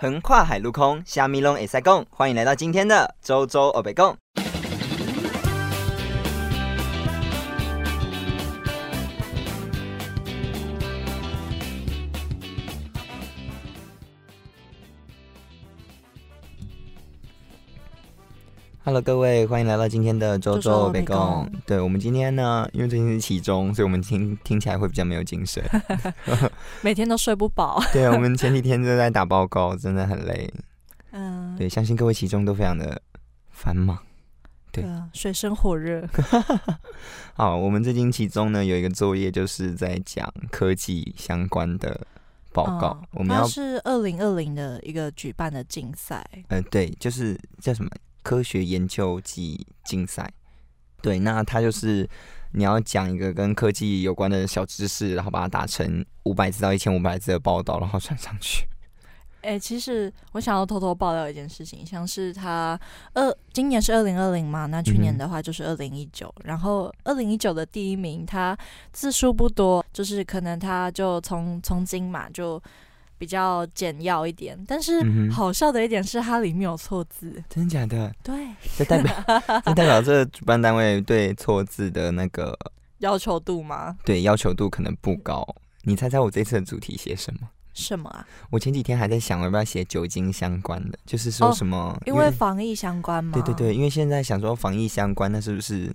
横跨海陆空，虾米龙 S 共，欢迎来到今天的周周欧北共。Hello，各位，欢迎来到今天的周周北宫。对我们今天呢，因为最近是期中，所以我们听听起来会比较没有精神，每天都睡不饱。对，我们前几天都在打报告，真的很累。嗯，对，相信各位期中都非常的繁忙。对，水深火热。好，我们最近期中呢有一个作业，就是在讲科技相关的报告。我们要是二零二零的一个举办的竞赛。嗯，对，就是叫什么？科学研究及竞赛，对，那它就是你要讲一个跟科技有关的小知识，然后把它打成五百字到一千五百字的报道，然后传上去。哎，其实我想要偷偷爆料一件事情，像是他二今年是二零二零嘛，那去年的话就是二零一九，然后二零一九的第一名他字数不多，就是可能他就从从今嘛就。比较简要一点，但是好笑的一点是它里面有错字，真的假的？对，这代表 这代表这主办单位对错字的那个要求度吗？对，要求度可能不高。你猜猜我这次的主题写什么？什么啊？我前几天还在想，我要不要写酒精相关的，就是说什么？因为防疫相关吗？对对对，因为现在想说防疫相关，那是不是？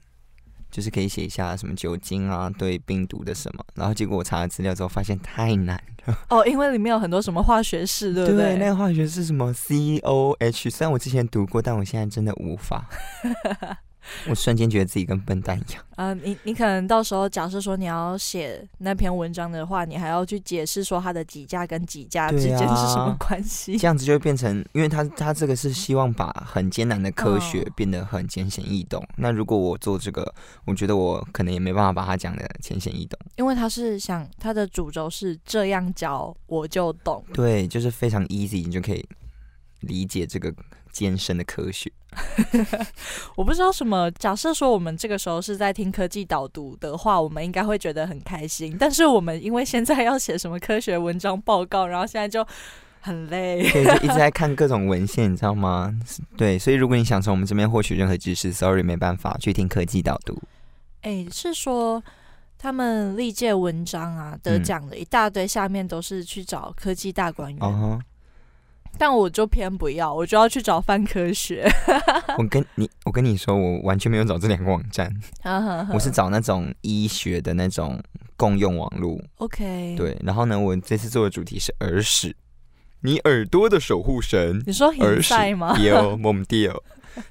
就是可以写一下什么酒精啊，对病毒的什么，然后结果我查了资料之后发现太难了。哦，因为里面有很多什么化学式，对不对？那个化学式什么 C O H，虽然我之前读过，但我现在真的无法。我瞬间觉得自己跟笨蛋一样。啊，你你可能到时候假设说你要写那篇文章的话，你还要去解释说它的几价跟几价之间是什么关系？这样子就会变成，因为他他这个是希望把很艰难的科学变得很浅显易懂。那如果我做这个，我觉得我可能也没办法把它讲的浅显易懂。因为他是想他的主轴是这样教我就懂。对，就是非常 easy，你就可以理解这个。艰深的科学，我不知道什么。假设说我们这个时候是在听科技导读的话，我们应该会觉得很开心。但是我们因为现在要写什么科学文章报告，然后现在就很累，对，就一直在看各种文献，你知道吗？对，所以如果你想从我们这边获取任何知识，sorry，没办法去听科技导读。哎，是说他们历届文章啊得奖的一大堆，下面都是去找科技大观园。但我就偏不要，我就要去找泛科学。我跟你，我跟你说，我完全没有找这两个网站。我是找那种医学的那种共用网络。OK。对，然后呢，我这次做的主题是耳屎，你耳朵的守护神。你说耳屎吗有 d e l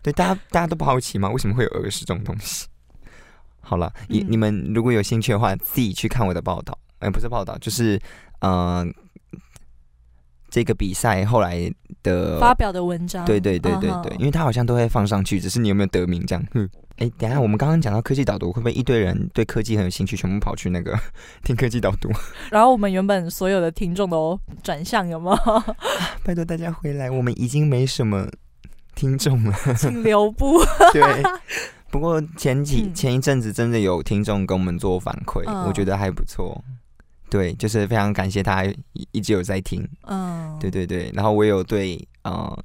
对，大家大家都不好奇吗？为什么会有耳屎这种东西？好了，你你们如果有兴趣的话，自己去看我的报道。哎，不是报道，就是嗯。这个比赛后来的发表的文章，对对对对对，因为他好像都会放上去，只是你有没有得名这样。嗯，哎，等下我们刚刚讲到科技导读，会不会一堆人对科技很有兴趣，全部跑去那个 听科技导读？然后我们原本所有的听众都转向，有吗？拜托大家回来，我们已经没什么听众了，请留步。对，不过前几前一阵子真的有听众跟我们做反馈，我觉得还不错。对，就是非常感谢他一直有在听，嗯，对对对，然后我有对呃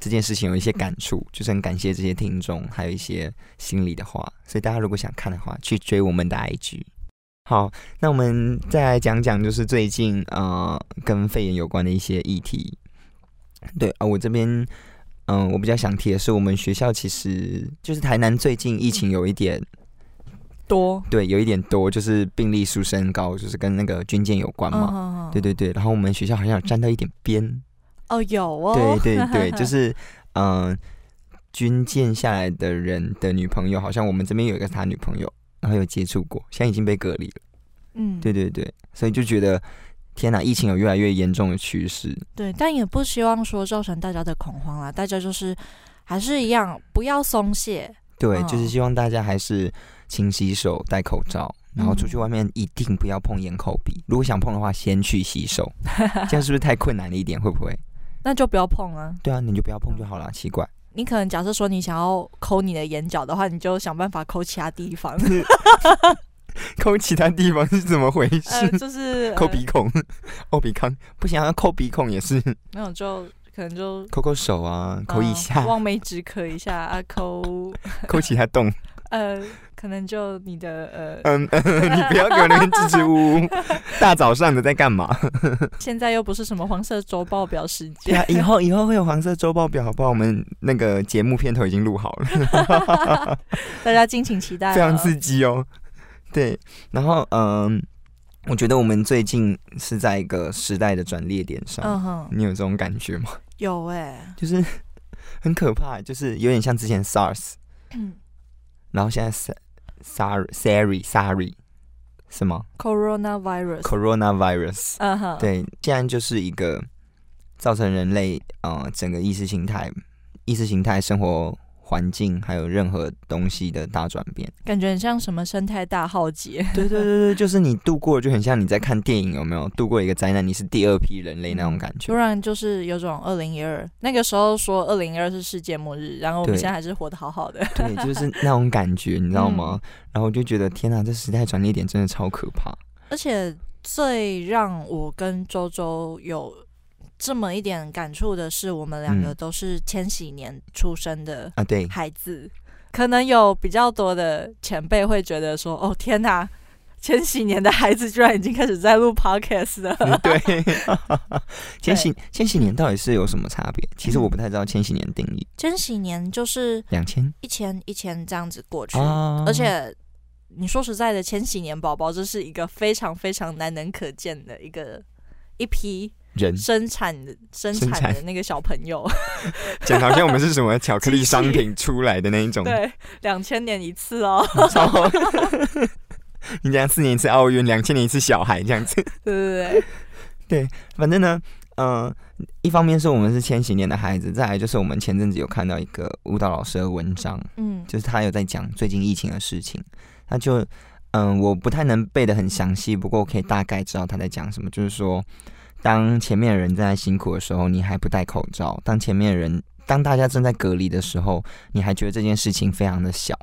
这件事情有一些感触，就是很感谢这些听众，还有一些心里的话，所以大家如果想看的话，去追我们的 IG。好，那我们再来讲讲，就是最近呃跟肺炎有关的一些议题。对啊，我这边嗯，我比较想提的是，我们学校其实就是台南最近疫情有一点。多对，有一点多，就是病例数升高，就是跟那个军舰有关嘛。对对对，然后我们学校好像有沾到一点边。哦，有哦。对对对，就是嗯，军舰下来的人的女朋友，好像我们这边有一个他女朋友，然后有接触过，现在已经被隔离了。嗯，对对对，所以就觉得天哪，疫情有越来越严重的趋势。对，但也不希望说造成大家的恐慌啦，大家就是还是一样，不要松懈。对，就是希望大家还是。勤洗手，戴口罩，然后出去外面一定不要碰眼、口、鼻。如果想碰的话，先去洗手。这样是不是太困难了一点？会不会？那就不要碰啊。对啊，你就不要碰就好了。奇怪，你可能假设说你想要抠你的眼角的话，你就想办法抠其他地方。抠其他地方是怎么回事？就是抠鼻孔、抠 鼻康，不想要抠鼻孔也是。没有，就可能就抠抠手啊，抠一下，望梅止渴一下啊，抠抠其他洞。呃，可能就你的呃，嗯，你不要给我那边支支吾吾，大早上的在干嘛？现在又不是什么黄色周报表时间。对啊，以后以后会有黄色周报表，好不好？我们那个节目片头已经录好了，大家敬请期待，非常刺激哦。对，然后嗯，我觉得我们最近是在一个时代的转捩点上，嗯哼，你有这种感觉吗？有哎，就是很可怕，就是有点像之前 SARS。然后现在是 Sorry，Sorry，Sorry，什么？Coronavirus，Coronavirus，嗯哼，对，现在就是一个造成人类呃整个意识形态、意识形态生活。环境还有任何东西的大转变，感觉很像什么生态大浩劫。对对对对，就是你度过就很像你在看电影，有没有度过一个灾难？你是第二批人类那种感觉。突然就是有种二零一二那个时候说二零一二是世界末日，然后我们现在还是活得好好的。对，就是那种感觉，你知道吗？然后我就觉得天哪，这时代转捩点真的超可怕。而且最让我跟周周有。这么一点感触的是，我们两个都是千禧年出生的啊，对，孩子，可能有比较多的前辈会觉得说：“哦，天哪，千禧年的孩子居然已经开始在录 podcast 了。”对，千禧千禧年到底是有什么差别？其实我不太知道千禧年定义。千禧年就是两千、一千、一千这样子过去，而且你说实在的，千禧年宝宝这是一个非常非常难能可见的一个一批。人生产的生产的那个小朋友，讲好像我们是什么巧克力商品出来的那一种。对，两千年一次哦。你讲四年一次奥运，两千年一次小孩这样子。对对对对，反正呢，嗯，一方面是我们是千禧年的孩子，再来就是我们前阵子有看到一个舞蹈老师的文章，嗯，就是他有在讲最近疫情的事情，他就嗯，我不太能背的很详细，不过我可以大概知道他在讲什么，就是说。当前面的人正在辛苦的时候，你还不戴口罩；当前面的人，当大家正在隔离的时候，你还觉得这件事情非常的小。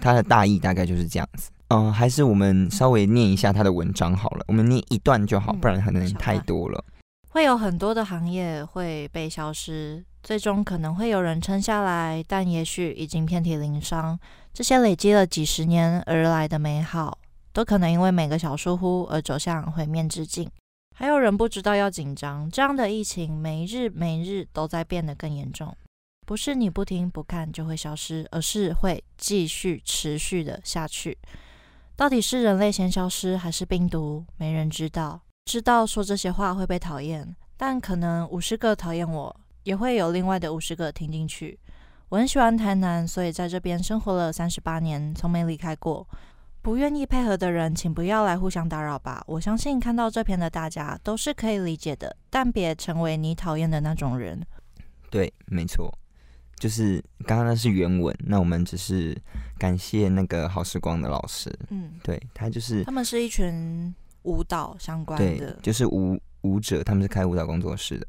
他的大意大概就是这样子。嗯，还是我们稍微念一下他的文章好了，我们念一段就好，不然可能太多了。会有很多的行业会被消失，最终可能会有人撑下来，但也许已经遍体鳞伤。这些累积了几十年而来的美好，都可能因为每个小疏忽而走向毁灭之境。还有人不知道要紧张，这样的疫情每日每日都在变得更严重。不是你不听不看就会消失，而是会继续持续的下去。到底是人类先消失，还是病毒？没人知道。知道说这些话会被讨厌，但可能五十个讨厌我，也会有另外的五十个听进去。我很喜欢台南，所以在这边生活了三十八年，从没离开过。不愿意配合的人，请不要来互相打扰吧。我相信看到这篇的大家都是可以理解的，但别成为你讨厌的那种人。对，没错，就是刚刚那是原文，那我们只是感谢那个好时光的老师。嗯，对他就是他们是一群舞蹈相关的，就是舞舞者，他们是开舞蹈工作室的。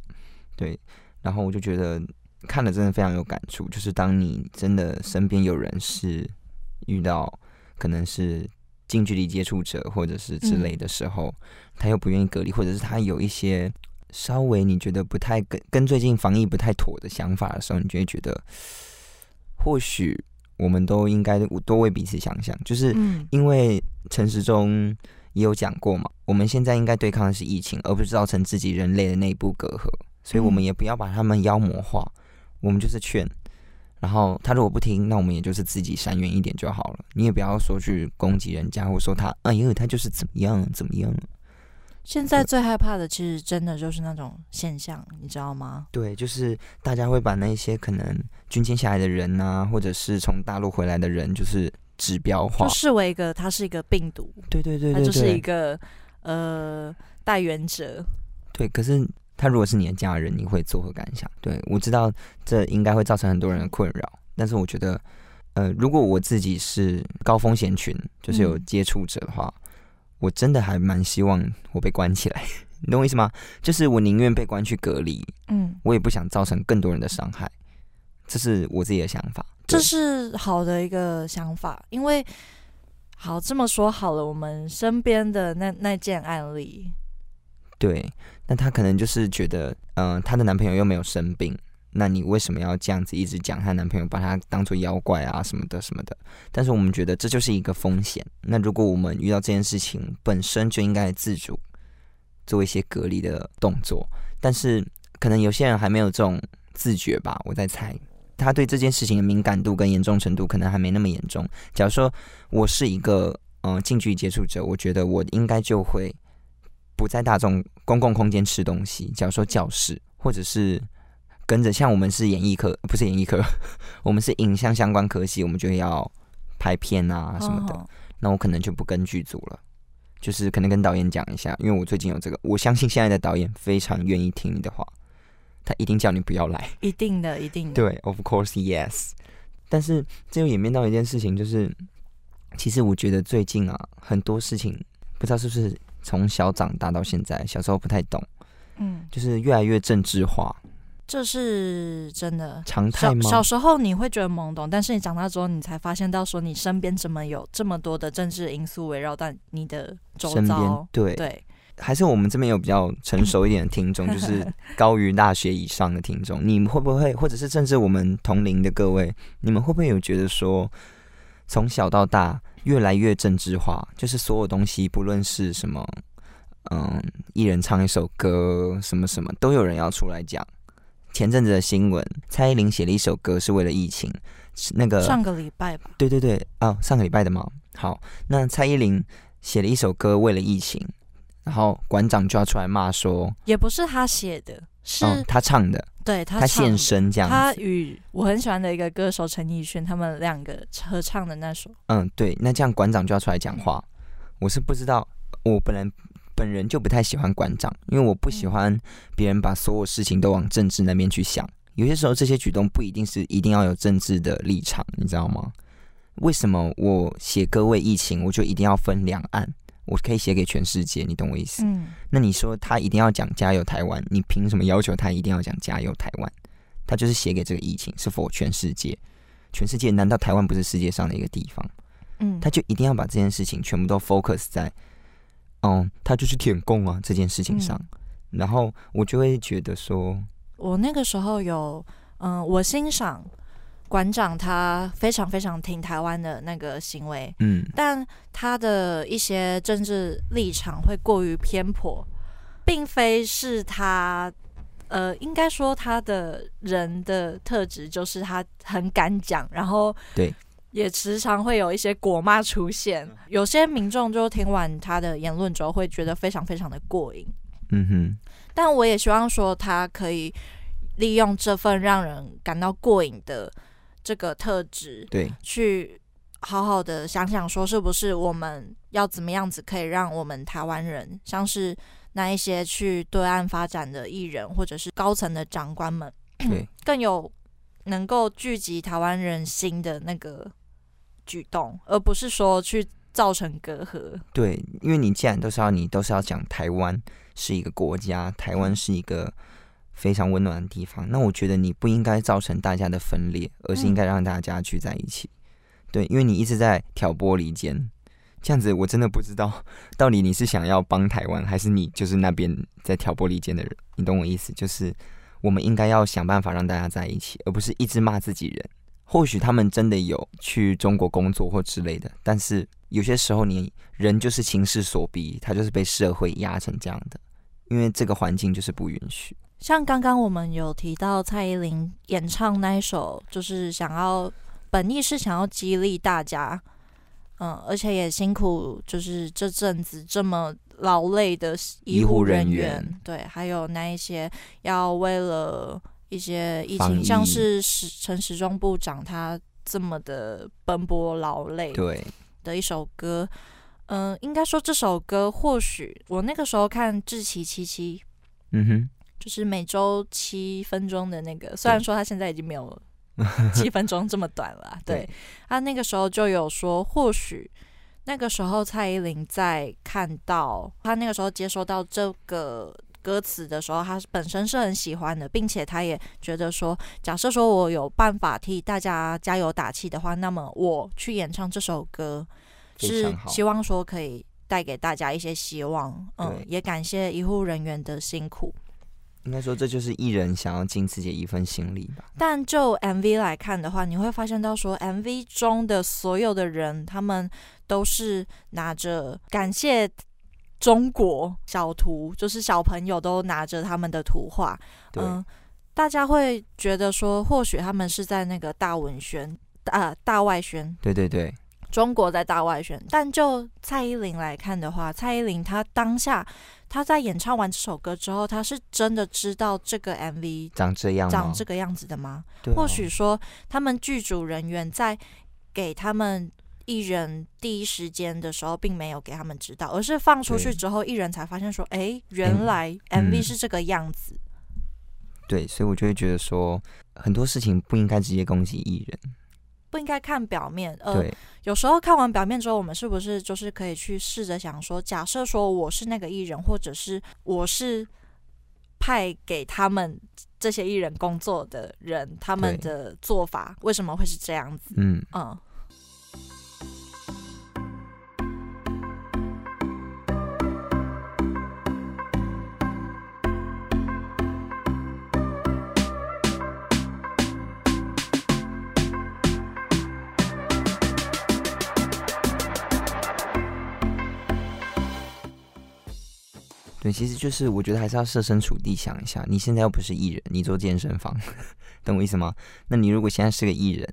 对，然后我就觉得看了真的非常有感触，就是当你真的身边有人是遇到。可能是近距离接触者，或者是之类的时候，他又不愿意隔离，或者是他有一些稍微你觉得不太跟跟最近防疫不太妥的想法的时候，你就会觉得，或许我们都应该多为彼此想想，就是因为陈时中也有讲过嘛，我们现在应该对抗的是疫情，而不是造成自己人类的内部隔阂，所以我们也不要把他们妖魔化，我们就是劝。然后他如果不听，那我们也就是自己闪远一点就好了。你也不要说去攻击人家，或说他，哎呦，他就是怎么样怎么样。现在最害怕的，其实真的就是那种现象，你知道吗？对，就是大家会把那些可能军迁下来的人呐，或者是从大陆回来的人，就是指标化，就视为一个他是一个病毒。对对对，他就是一个呃代源者。对，可是。他如果是你的家人，你会作何感想？对我知道这应该会造成很多人的困扰，但是我觉得，呃，如果我自己是高风险群，就是有接触者的话，我真的还蛮希望我被关起来，你懂我意思吗？就是我宁愿被关去隔离，嗯，我也不想造成更多人的伤害，这是我自己的想法。这是好的一个想法，因为好这么说好了，我们身边的那那件案例。对，那她可能就是觉得，嗯，她的男朋友又没有生病，那你为什么要这样子一直讲她男朋友把她当做妖怪啊什么的什么的？但是我们觉得这就是一个风险。那如果我们遇到这件事情，本身就应该自主做一些隔离的动作，但是可能有些人还没有这种自觉吧，我在猜。他对这件事情的敏感度跟严重程度可能还没那么严重。假如说我是一个嗯近距离接触者，我觉得我应该就会不在大众公共空间吃东西。假如说教室，或者是跟着像我们是演艺科，不是演艺科，我们是影像相关科系，我们就要拍片啊什么的。那我可能就不跟剧组了，就是可能跟导演讲一下，因为我最近有这个，我相信现在的导演非常愿意听你的话。他一定叫你不要来，一定的，一定的。对，of course yes。但是这又演变到一件事情，就是其实我觉得最近啊，很多事情不知道是不是从小长大到现在，小时候不太懂，嗯，就是越来越政治化，这是真的。常态吗？小时候你会觉得懵懂，但是你长大之后，你才发现到说你身边怎么有这么多的政治因素围绕在你的周遭，对。对。还是我们这边有比较成熟一点的听众，就是高于大学以上的听众，你们会不会，或者是甚至我们同龄的各位，你们会不会有觉得说，从小到大越来越政治化，就是所有东西，不论是什么，嗯，一人唱一首歌，什么什么，都有人要出来讲。前阵子的新闻，蔡依林写了一首歌是为了疫情，那个上个礼拜吧？对对对，哦，上个礼拜的嘛？好，那蔡依林写了一首歌为了疫情。然后馆长就要出来骂说，也不是他写的，是他唱的，对他他现身这样。他与我很喜欢的一个歌手陈奕迅他们两个合唱的那首。嗯，对，那这样馆长就要出来讲话。我是不知道，我本人本人就不太喜欢馆长，因为我不喜欢别人把所有事情都往政治那边去想。有些时候这些举动不一定是一定要有政治的立场，你知道吗？为什么我写歌为疫情，我就一定要分两岸？我可以写给全世界，你懂我意思？嗯。那你说他一定要讲加油台湾，你凭什么要求他一定要讲加油台湾？他就是写给这个疫情，是否全世界？全世界难道台湾不是世界上的一个地方？嗯。他就一定要把这件事情全部都 focus 在，嗯，他就是舔共啊这件事情上。然后我就会觉得说，我那个时候有，嗯，我欣赏。馆长他非常非常挺台湾的那个行为，嗯，但他的一些政治立场会过于偏颇，并非是他，呃，应该说他的人的特质就是他很敢讲，然后对，也时常会有一些国骂出现，有些民众就听完他的言论之后会觉得非常非常的过瘾，嗯哼，但我也希望说他可以利用这份让人感到过瘾的。这个特质，对，去好好的想想，说是不是我们要怎么样子可以让我们台湾人，像是那一些去对岸发展的艺人，或者是高层的长官们，对，更有能够聚集台湾人心的那个举动，而不是说去造成隔阂。对，因为你既然都是要你都是要讲台湾是一个国家，台湾是一个。非常温暖的地方，那我觉得你不应该造成大家的分裂，而是应该让大家聚在一起。对，因为你一直在挑拨离间，这样子我真的不知道到底你是想要帮台湾，还是你就是那边在挑拨离间的人。你懂我意思？就是我们应该要想办法让大家在一起，而不是一直骂自己人。或许他们真的有去中国工作或之类的，但是有些时候你人就是情势所逼，他就是被社会压成这样的，因为这个环境就是不允许。像刚刚我们有提到蔡依林演唱那一首，就是想要本意是想要激励大家，嗯，而且也辛苦，就是这阵子这么劳累的医护人员，对，还有那一些要为了一些疫情，像是时陈时中部长他这么的奔波劳累，对的一首歌，嗯，应该说这首歌或许我那个时候看志奇七七，嗯哼。就是每周七分钟的那个，虽然说他现在已经没有 七分钟这么短了，对他那个时候就有说，或许那个时候蔡依林在看到他那个时候接收到这个歌词的时候，他本身是很喜欢的，并且他也觉得说，假设说我有办法替大家加油打气的话，那么我去演唱这首歌是希望说可以。带给大家一些希望。嗯，也感谢医护人员的辛苦。应该说，这就是艺人想要尽自己的一份心力吧。但就 MV 来看的话，你会发现到说，MV 中的所有的人，他们都是拿着感谢中国小图，就是小朋友都拿着他们的图画。嗯，大家会觉得说，或许他们是在那个大文宣、大大外宣。对对对。中国在大外宣，但就蔡依林来看的话，蔡依林她当下她在演唱完这首歌之后，她是真的知道这个 MV 长这样长这个样子的吗？或许说他们剧组人员在给他们艺人第一时间的时候，并没有给他们知道，而是放出去之后，艺人才发现说：“哎，原来 MV 是这个样子。”对，所以我就会觉得说，很多事情不应该直接攻击艺人。不应该看表面，呃，有时候看完表面之后，我们是不是就是可以去试着想说，假设说我是那个艺人，或者是我是派给他们这些艺人工作的人，他们的做法为什么会是这样子？嗯嗯。其实就是我觉得还是要设身处地想一下，你现在又不是艺人，你做健身房，懂我意思吗？那你如果现在是个艺人，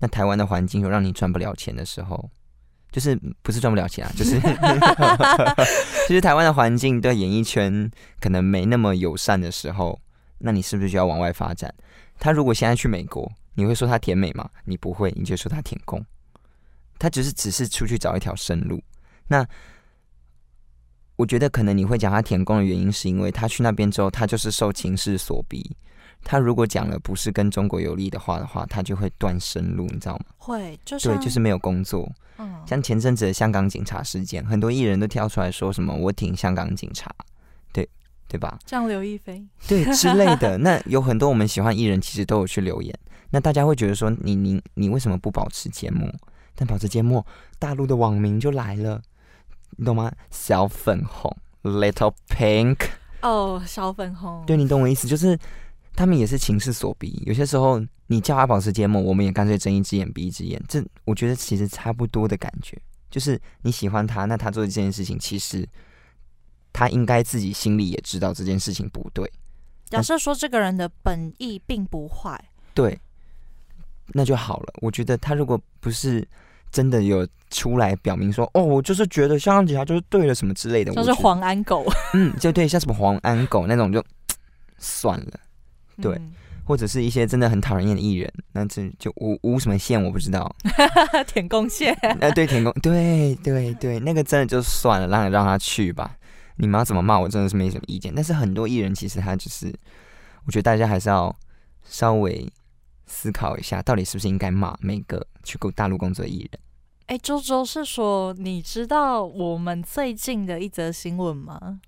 那台湾的环境又让你赚不了钱的时候，就是不是赚不了钱啊，就是其 实台湾的环境对演艺圈可能没那么友善的时候，那你是不是就要往外发展？他如果现在去美国，你会说他甜美吗？你不会，你就说他舔工，他只是只是出去找一条生路。那我觉得可能你会讲他舔供的原因，是因为他去那边之后，他就是受情势所逼。他如果讲了不是跟中国有利的话的话，他就会断生路，你知道吗？会，就是对，就是没有工作。嗯，像前阵子的香港警察事件，很多艺人都跳出来说什么“我挺香港警察”，对对吧？像刘亦菲，对之类的。那有很多我们喜欢艺人，其实都有去留言。那大家会觉得说，你你你为什么不保持缄默？但保持缄默，大陆的网民就来了。你懂吗？小粉红，little pink。哦，小粉红。对，你懂我意思，就是他们也是情势所逼。有些时候你叫他保持缄默，我们也干脆睁一只眼闭一只眼。这我觉得其实差不多的感觉，就是你喜欢他，那他做的这件事情，其实他应该自己心里也知道这件事情不对。假设说这个人的本意并不坏，对，那就好了。我觉得他如果不是。真的有出来表明说，哦，我就是觉得香港警察就是对了什么之类的，就是黄安狗，嗯，就对，像什么黄安狗那种就 算了，对，或者是一些真的很讨人厌的艺人，那这就无无什么线我不知道，填工线，哎，对，填工，对对对，那个真的就算了，让让他去吧，你们要怎么骂我真的是没什么意见，但是很多艺人其实他就是，我觉得大家还是要稍微。思考一下，到底是不是应该骂每个去过大陆工作的艺人？哎，周周是说，你知道我们最近的一则新闻吗？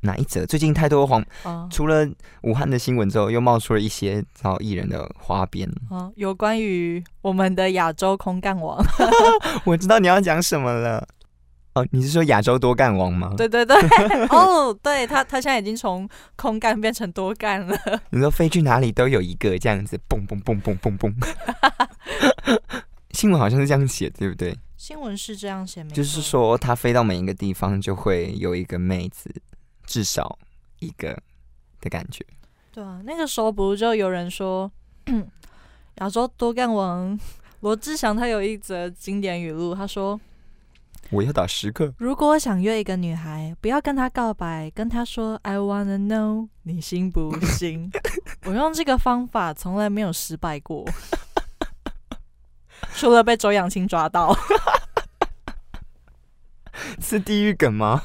哪一则？最近太多黄，除了武汉的新闻之后，又冒出了一些找艺人的花边。哦，有关于我们的亚洲空干王，我知道你要讲什么了。哦，你是说亚洲多干王吗？对对对，哦，对他，他现在已经从空干变成多干了。你说飞去哪里都有一个这样子，蹦蹦蹦蹦蹦蹦。新闻好像是这样写，对不对？新闻是这样写，就是说他飞到每一个地方就会有一个妹子，至少一个的感觉。对啊，那个时候不是就有人说 亚洲多干王罗志祥，他有一则经典语录，他说。我要打十个。如果想约一个女孩，不要跟她告白，跟她说 "I wanna know"，你信不信？我用这个方法从来没有失败过，除了被周扬青抓到。是地狱梗吗？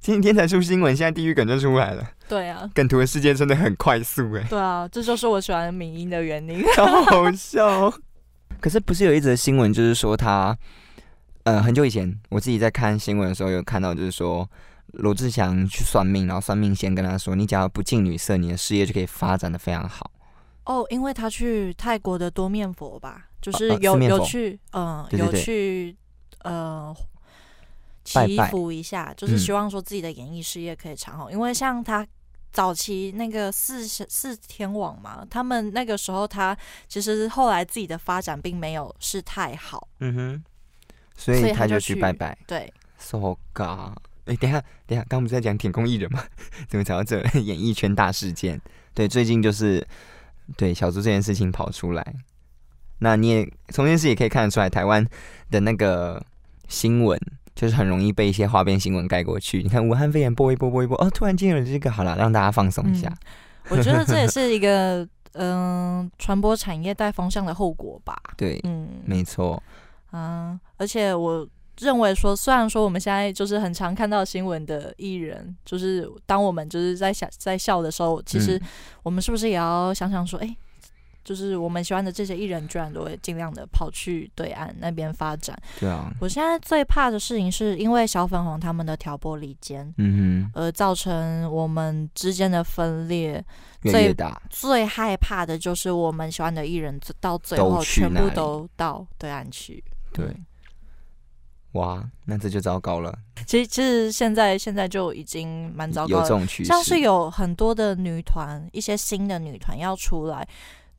今天才出新闻，现在地狱梗就出来了。对啊，梗图的世界真的很快速哎。对啊，这就是我喜欢民音的原因。超好笑。可是不是有一则新闻，就是说他。呃，很久以前，我自己在看新闻的时候，有看到就是说，罗志祥去算命，然后算命先跟他说，你只要不近女色，你的事业就可以发展的非常好。哦，因为他去泰国的多面佛吧，就是有有去，嗯，有去，呃，祈福一下，就是希望说自己的演艺事业可以长红。因为像他早期那个四四天王嘛，他们那个时候他其实后来自己的发展并没有是太好。嗯哼，所以他就去拜拜。对，so god。哎，等下，等下，刚不是在讲舔空艺人吗？怎么讲到这 演艺圈大事件？对，最近就是对小猪这件事情跑出来，那你也从这件事也可以看得出来，台湾的那个新闻就是很容易被一些花边新闻盖过去。你看武汉肺炎播一播播一播，哦，突然间有这个，好了，让大家放松一下。我觉得这也是一个嗯传播产业带风向的后果吧。对，嗯，没错。嗯，而且我。认为说，虽然说我们现在就是很常看到新闻的艺人，就是当我们就是在想在笑的时候，其实我们是不是也要想想说，哎，就是我们喜欢的这些艺人，居然都会尽量的跑去对岸那边发展。对啊，我现在最怕的事情是因为小粉红他们的挑拨离间，嗯哼，而造成我们之间的分裂最大。最害怕的就是我们喜欢的艺人到最后全部都到对岸去。对。哇，那这就糟糕了。其实，其实现在现在就已经蛮糟糕。有这种趋势，像是有很多的女团，一些新的女团要出来，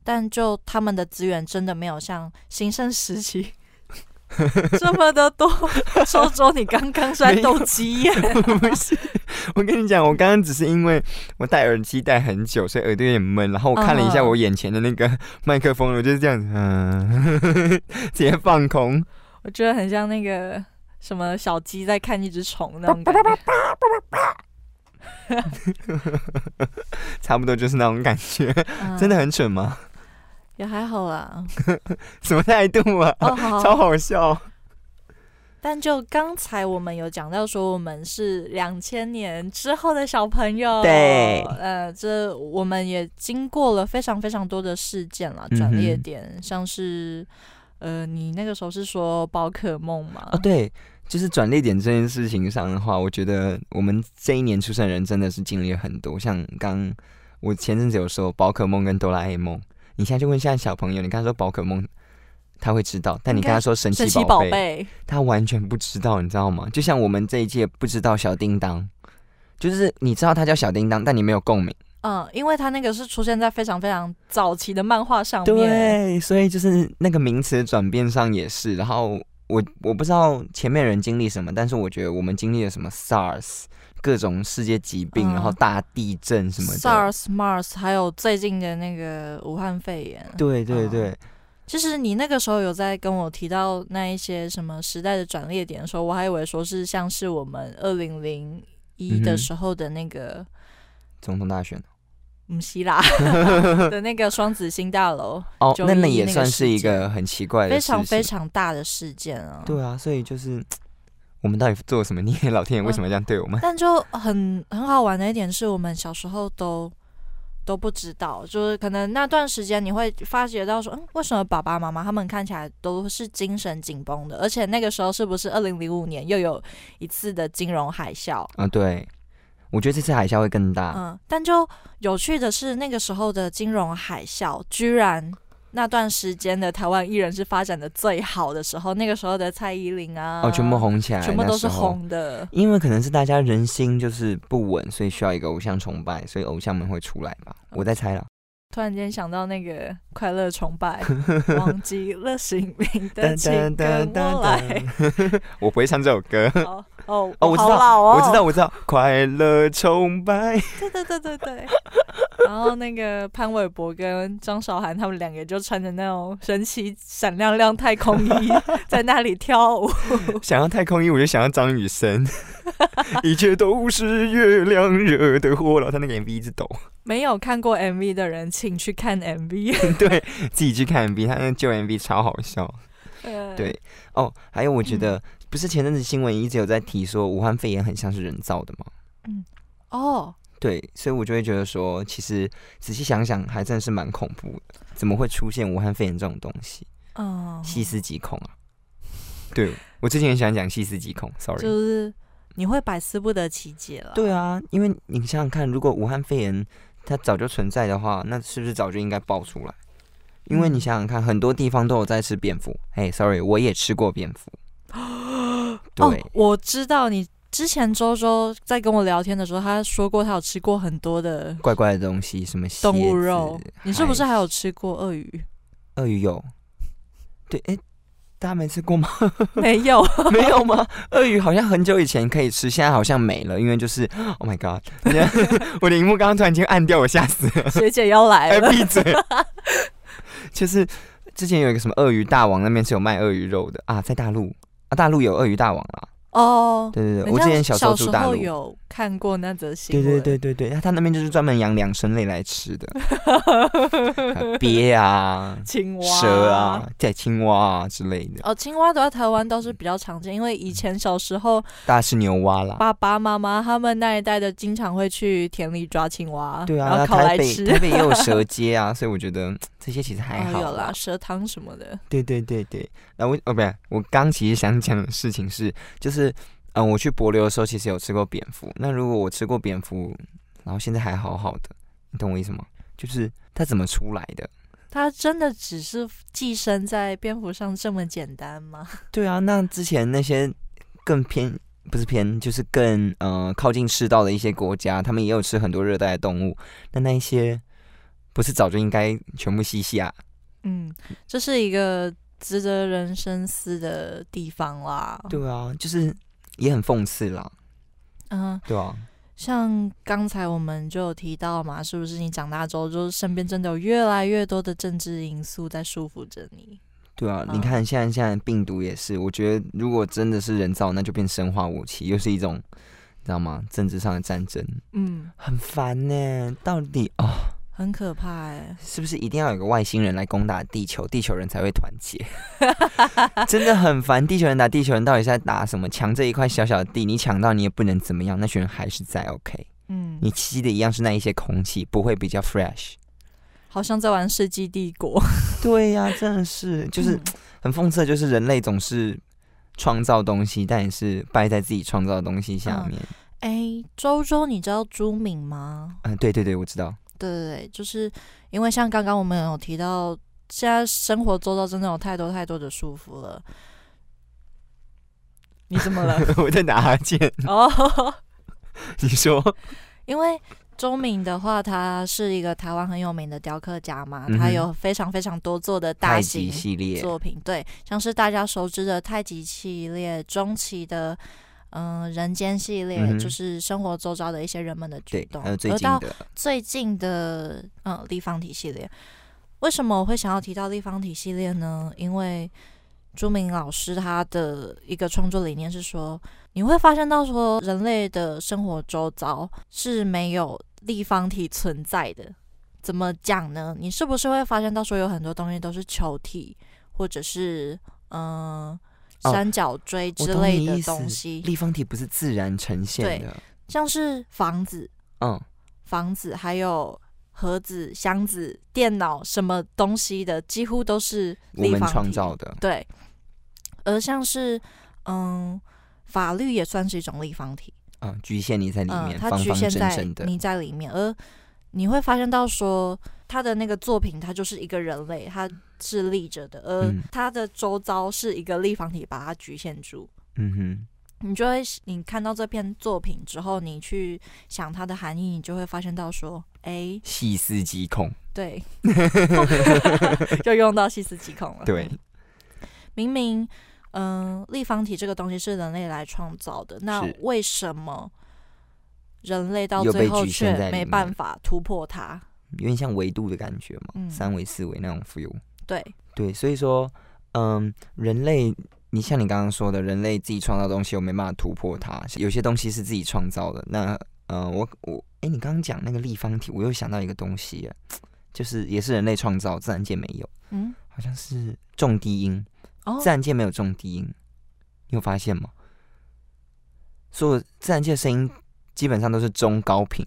但就他们的资源真的没有像新生时期 这么的多。说说你刚刚在斗鸡耶？不是，我跟你讲，我刚刚只是因为我戴耳机戴很久，所以耳朵有点闷。然后我看了一下我眼前的那个麦克风，我就是这样子，嗯，直接放空。我觉得很像那个什么小鸡在看一只虫那种感觉，差不多就是那种感觉，真的很蠢吗？也还好啦。什么态度啊？超好笑。但就刚才我们有讲到说，我们是两千年之后的小朋友，对，呃，这我们也经过了非常非常多的事件了，转捩点，像是。呃，你那个时候是说宝可梦嘛？啊，对，就是转捩点这件事情上的话，我觉得我们这一年出生人真的是经历了很多。像刚我前阵子有说宝可梦跟哆啦 A 梦，你现在就问现在小朋友，你跟他说宝可梦，他会知道，但你跟他说神奇宝贝，他完全不知道，你知道吗？就像我们这一届不知道小叮当，就是你知道他叫小叮当，但你没有共鸣。嗯，因为他那个是出现在非常非常早期的漫画上面，对，所以就是那个名词转变上也是。然后我我不知道前面人经历什么，但是我觉得我们经历了什么 SARS 各种世界疾病，然后大地震什么的，SARS、MARS，还有最近的那个武汉肺炎。对对对，其实你那个时候有在跟我提到那一些什么时代的转捩点的时候，我还以为说是像是我们二零零一的时候的那个总统大选。嗯，希腊。的那个双子星大楼哦，那那也算是一个很奇怪的、非常非常大的事件啊。对啊，所以就是我们到底做了什么？你老天爷为什么这样对我们？但就很很好玩的一点是，我们小时候都都不知道，就是可能那段时间你会发觉到说，嗯，为什么爸爸妈妈他们看起来都是精神紧绷的？而且那个时候是不是二零零五年又有一次的金融海啸？啊，对。我觉得这次海啸会更大。嗯，但就有趣的是，那个时候的金融海啸，居然那段时间的台湾艺人是发展的最好的时候。那个时候的蔡依林啊，哦，全部红起来，全部都是红的。因为可能是大家人心就是不稳，所以需要一个偶像崇拜，所以偶像们会出来吧。我在猜了。突然间想到那个快乐崇拜，忘记了姓名的请跟我来。我不会唱这首歌。哦哦，我知道，我知道，我知道，快乐崇拜。对对对对对。然后那个潘玮柏跟张韶涵他们两个就穿着那种神奇闪亮亮太空衣 在那里跳舞。想要太空衣，我就想要张雨生。一切都是月亮惹的祸，然后他那个 MV 一直抖。没有看过 MV 的人，请去看 MV。对自己去看 MV，他那旧 MV 超好笑。对哦，还有我觉得，不是前阵子新闻一直有在提说武汉肺炎很像是人造的吗？嗯，哦，对，所以我就会觉得说，其实仔细想想，还真的是蛮恐怖的。怎么会出现武汉肺炎这种东西？哦，细思极恐啊！对我之前很喜欢讲细思极恐，sorry，就是你会百思不得其解了。对啊，因为你想想看，如果武汉肺炎。它早就存在的话，那是不是早就应该爆出来？因为你想想看，很多地方都有在吃蝙蝠。哎，sorry，我也吃过蝙蝠。对，我知道你之前周周在跟我聊天的时候，他说过他有吃过很多的怪怪的东西，什么动物肉。你是不是还有吃过鳄鱼？鳄鱼有，对，哎。大家没吃过吗？没有，没有吗？鳄鱼好像很久以前可以吃，现在好像没了，因为就是 Oh my God！我的荧幕刚刚突然间暗掉，我吓死了。学姐要来了，闭嘴！就是之前有一个什么鳄鱼大王那边是有卖鳄鱼肉的啊，在大陆啊，大陆有鳄鱼大王啦。哦，对对对，我之前小时候住大陆有看过那则新闻。对对对对对，他那边就是专门养两生类来吃的，鳖啊、青蛙、蛇啊、在青蛙啊之类的。哦，青蛙的话台湾倒是比较常见，因为以前小时候大是牛蛙啦，爸爸妈妈他们那一代的经常会去田里抓青蛙，对啊，然后烤来吃。台北也有蛇 街啊，所以我觉得这些其实还好。有啦，蛇汤什么的。对对对对，那我哦不，我刚其实想讲的事情是，就是。嗯，我去柏流的时候，其实有吃过蝙蝠。那如果我吃过蝙蝠，然后现在还好好的，你懂我意思吗？就是它怎么出来的？它真的只是寄生在蝙蝠上这么简单吗？对啊，那之前那些更偏不是偏，就是更呃靠近赤道的一些国家，他们也有吃很多热带的动物。那那一些不是早就应该全部吸下？嗯，这是一个值得人深思的地方啦。对啊，就是。也很讽刺啦，嗯，对啊，像刚才我们就有提到嘛，是不是你长大之后，就是身边真的有越来越多的政治因素在束缚着你？对啊，你看现在现在病毒也是，我觉得如果真的是人造，那就变生化武器，又是一种，知道吗？政治上的战争，嗯，很烦呢，到底啊。很可怕哎，是不是一定要有个外星人来攻打地球，地球人才会团结？真的很烦，地球人打地球人，到底是在打什么？抢这一块小小的地，你抢到你也不能怎么样，那群人还是在 OK。嗯，你吸的一样是那一些空气，不会比较 fresh。好像在玩世纪帝国。对呀，真的是，就是很讽刺，就是人类总是创造东西，但也是败在自己创造的东西下面。哎，周周，你知道朱敏吗？嗯，对对对，我知道。对对对，就是因为像刚刚我们有提到，现在生活周遭真的有太多太多的束缚了。你怎么了？我在拿哈欠。哦，你说，因为周敏的话，他是一个台湾很有名的雕刻家嘛，他有非常非常多做的大型系列作品，对，像是大家熟知的太极系列、中期的。嗯，人间系列就是生活周遭的一些人们的举动，而到最近的嗯立方体系列，为什么我会想要提到立方体系列呢？因为朱明老师他的一个创作理念是说，你会发现到说人类的生活周遭是没有立方体存在的。怎么讲呢？你是不是会发现到说有很多东西都是球体，或者是嗯。三角锥之类的东西，立方体不是自然呈现的，像是房子，嗯，房子还有盒子、箱子、电脑，什么东西的，几乎都是我们创造的。对，而像是嗯，法律也算是一种立方体，嗯，局限你在里面，它局限在你在里面，而你会发现到说。他的那个作品，他就是一个人类，他是立着的，而它的周遭是一个立方体把它局限住。嗯哼，你就会你看到这篇作品之后，你去想它的含义，你就会发现到说，哎，细思极恐。对，就用到细思极恐了。对，明明嗯，立方体这个东西是人类来创造的，那为什么人类到最后却没办法突破它？有点像维度的感觉嘛，三维、四维那种 feel。对对，所以说，嗯，人类，你像你刚刚说的，人类自己创造东西，我没办法突破它。有些东西是自己创造的。那，呃，我我，哎，你刚刚讲那个立方体，我又想到一个东西，就是也是人类创造，自然界没有。嗯，好像是重低音。哦，自然界没有重低音，你有发现吗？所有自然界的声音基本上都是中高频。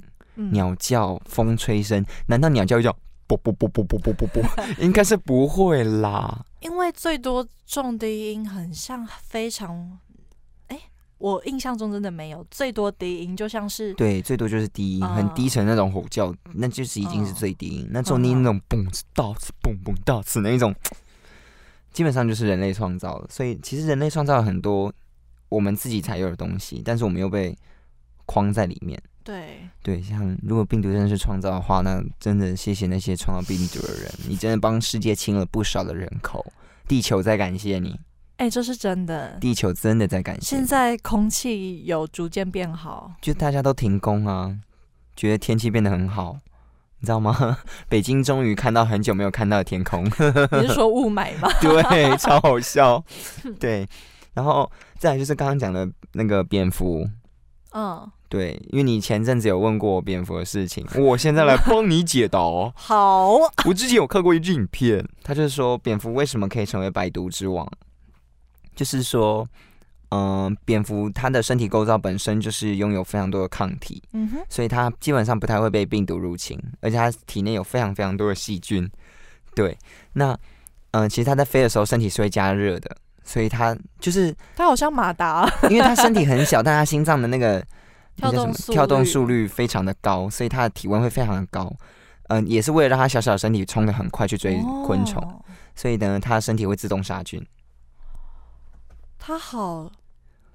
鸟叫、风吹声，难道鸟叫一叫，啵啵啵啵啵啵啵啵？应该是不会啦。因为最多重低音很像非常，哎，我印象中真的没有最多低音，就像是对，最多就是低音，很低沉那种吼叫，那就是已经是最低音。那重低音那种蹦到次、蹦蹦到次那一种，基本上就是人类创造的。所以其实人类创造了很多我们自己才有的东西，但是我们又被框在里面。对对，像如果病毒真的是创造的话，那真的谢谢那些创造病毒的人，你真的帮世界清了不少的人口，地球在感谢你。哎，这是真的，地球真的在感谢。现在空气有逐渐变好，就大家都停工啊，觉得天气变得很好，你知道吗？北京终于看到很久没有看到的天空。你是说 雾霾吗？对，超好笑。对，然后再来就是刚刚讲的那个蝙蝠，嗯。对，因为你前阵子有问过我蝙蝠的事情，我现在来帮你解答。好，我之前有看过一支影片，他就是说蝙蝠为什么可以成为百毒之王，就是说，嗯，蝙蝠它的身体构造本身就是拥有非常多的抗体，嗯哼，所以它基本上不太会被病毒入侵，而且它体内有非常非常多的细菌。对，那，嗯，其实它在飞的时候身体是会加热的，所以它就是它好像马达，因为它身体 很小，但它心脏的那个。跳动跳动速率非常的高，所以它的体温会非常的高。嗯，也是为了让它小小的身体冲的很快去追昆虫，所以呢，它的身体会自动杀菌。它好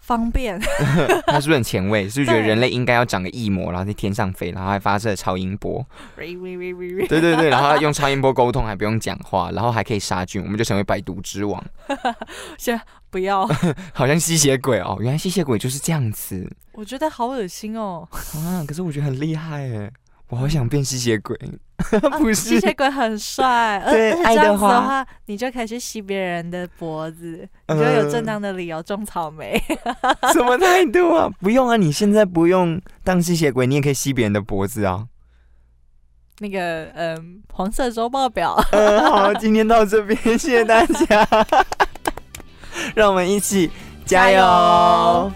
方便，他是不是很前卫？是不是觉得人类应该要长个翼膜，然后在天上飞，然后还发射超音波？对对对，然后用超音波沟通，还不用讲话，然后还可以杀菌，我们就成为百毒之王。先不要，好像吸血鬼哦，原来吸血鬼就是这样子。我觉得好恶心哦！啊，可是我觉得很厉害哎，我好想变吸血鬼。不是，吸血鬼很帅，对，爱的话，你就可以去吸别人的脖子，你就有正当的理由种草莓。什么态度啊？不用啊，你现在不用当吸血鬼，你也可以吸别人的脖子啊。那个，嗯，黄色周报表。嗯，好，今天到这边，谢谢大家，让我们一起加油。